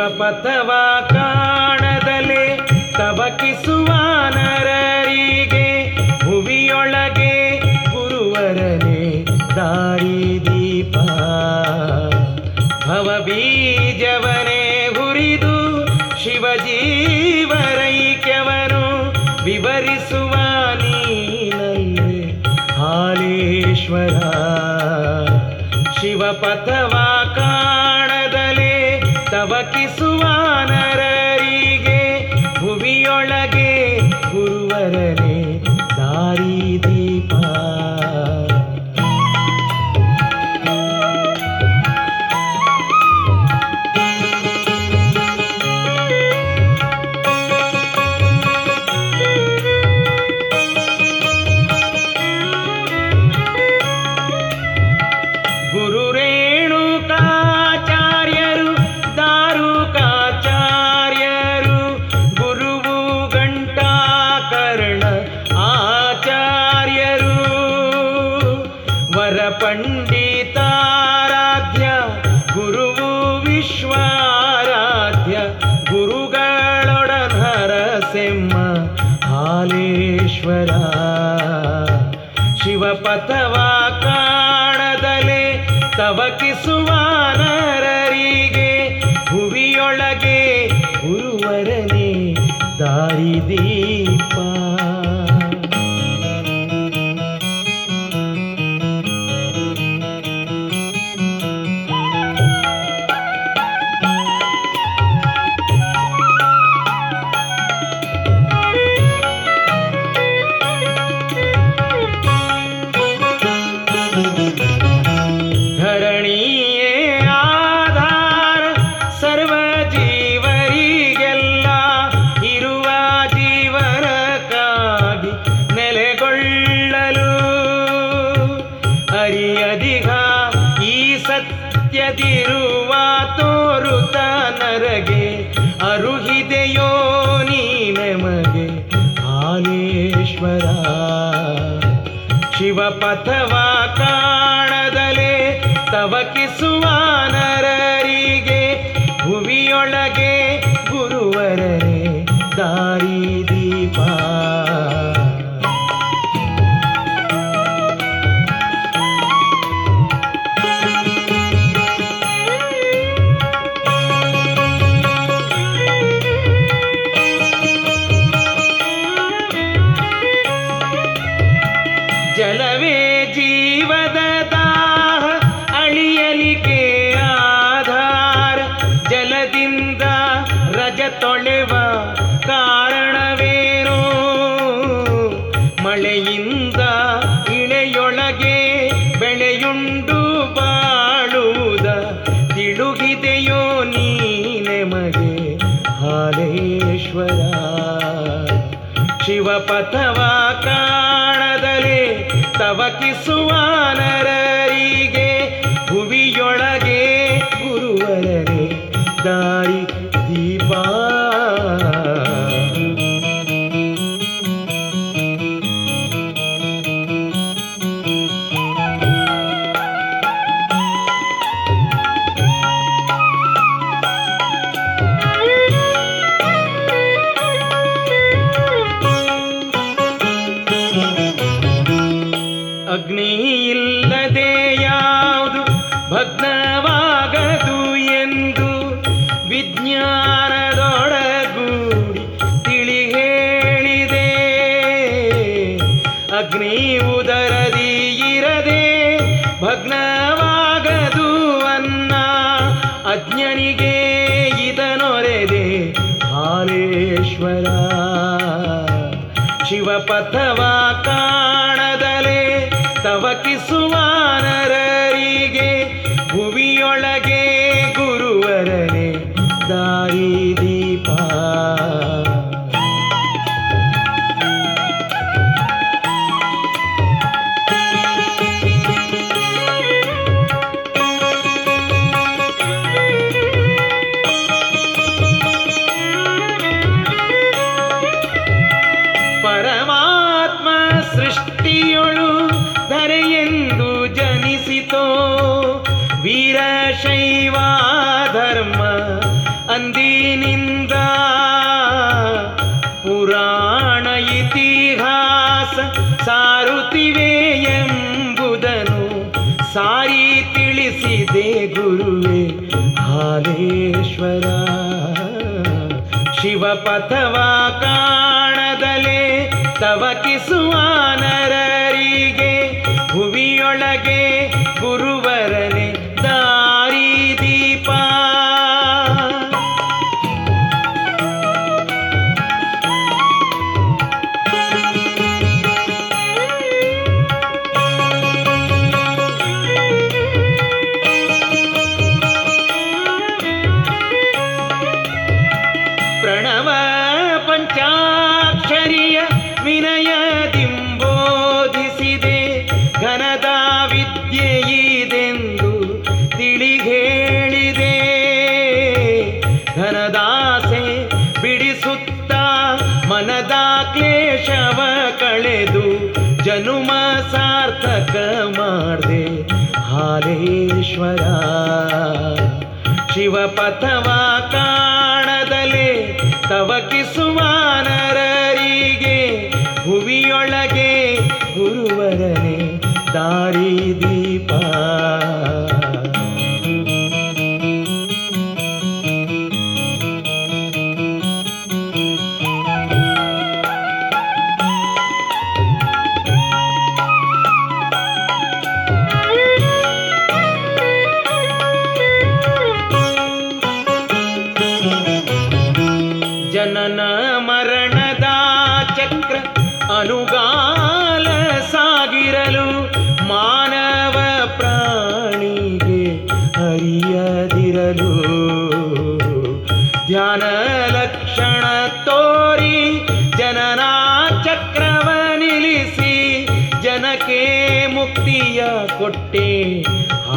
ಶಿವಪಥವ ಕಾಣದಲೆ ತವಕಿಸುವ ನರರಿಗೆ ಭುವಿಯೊಳಗೆ ಗುರುವರನೆ ದಾರಿ ದೀಪ. ಭವಬೀಜವನೇ ಹುರಿದು ಶಿವಜೀವರೈಕ್ಯವನ್ನು ವಿವರಿಸುವ ನೀನಲ್ಲೇ ಹಾಲೇಶ್ವರ. ಶಿವಪಥವ ಹಾಲೇಶ್ವರ ಹಾಲೇಶ್ವರ ಶಿವಪಥವ ಕಾಣದಲೆ ತವಕಿಸುವ ಜಲದಿಂದ ರಜ ತೊಳೆವ ಕಾರಣವೇನು? ಮಳೆಯಿಂದ ಇಳೆಯೊಳಗೆ ಬೆಳೆಯುಂಡು ಬಾಳುವುದ ತಿಳುಗಿದೆಯೋ ನೀನೆಮಗೆ ಹಾಲೇಶ್ವರ, ಶಿವಪಥವ ಕಾಣದಲೆ ತವಕಿಸುವ ನರರಿಗೆ ಉದರದಿ ಇರದೆ ಭಗ್ನವಾಗದು ಅನ್ನ. ಅಜ್ಞನಿಗೆ ಇದನೊರೆದೆ ಹಾಲೇಶ್ವರ ಶಿವಪಥವ ಕಾಣದಲೆ ತವಕಿಸುವ ವೀರಶೈವ ಧರ್ಮ ಅಂದಿನಿಂದ ಪುರಾಣ ಇತಿಹಾಸ ಸಾರುತ್ತಿವೆ ಎಂಬುದನ್ನು ಸಾರಿ ತಿಳಿಸಿದೆ ಗುರುವೆ ಹಾಲೇಶ್ವರ. ಶಿವಪಥವ ಕಾಣದಲೆ ತವಕಿಸುವ ನರರಿಗೆ ಹಾಲೇಶ್ವರ ಶಿವಪಥವ ಕಾಣದಲೆ ತವಕಿಸುವಾನರರಿಗೆ ಭುವಿಯೊಳಗೆ ಗುರುವರನೆ ದಾರಿ ದೀಪ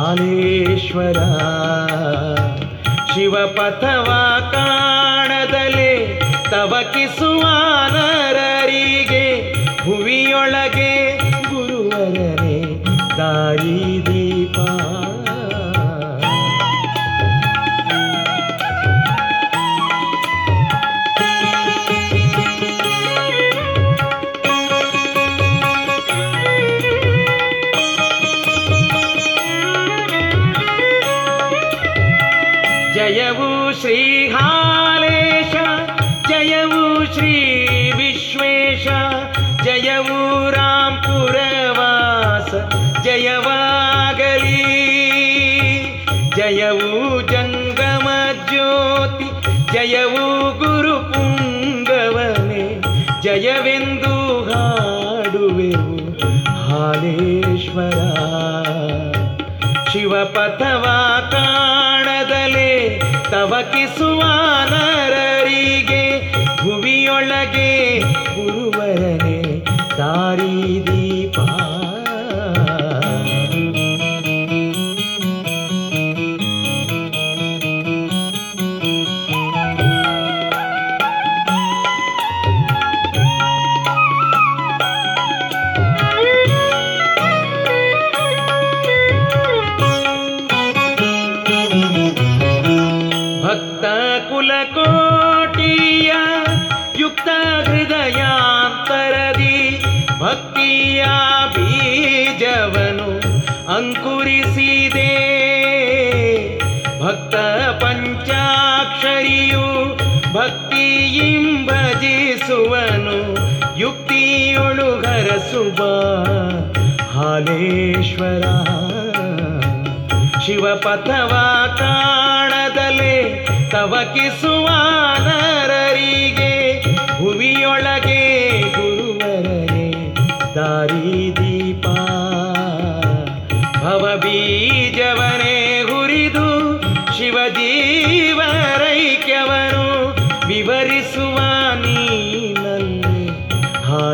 ಹಾಲೇಶ್ವರ ಶಿವಪಥವ ಕಾಣದಲೆ ತವಕಿಸುವ ನರರಿಗೆ ಜಯವಾಗಲಿ. ಜಯವು ಜಂಗಮ ಜ್ಯೋತಿ ಜಯವು ಗುರು ಪುಂಗವನೆ, ಜಯವೆಂದು ಹಾಡುವೆವು. ಹಾಲೇಶ್ವರ, ಶಿವಪಥವ ಕಾಣದಲೆ, ತವಕಿಸುವ ನರರಿಗೆ ಭುವಿಯೊಳಗೆ ಗುರುವರನೆ ಅಂಕುರಿಸಿದೆ ಭಕ್ತ ಪಂಚಾಕ್ಷರಿಯು ಭಕ್ತಿಯಿಂಬಜಿಸುವನು ಯುಕ್ತಿಯೊಳು ಹರಸುವ ಹಾಲೇಶ್ವರ. ಶಿವಪಥವ ಕಾಣದಲೆ ತವಕಿಸುವ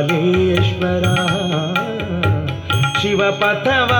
ಹಾಲೇಶ್ವರ ಶಿವಪಥವ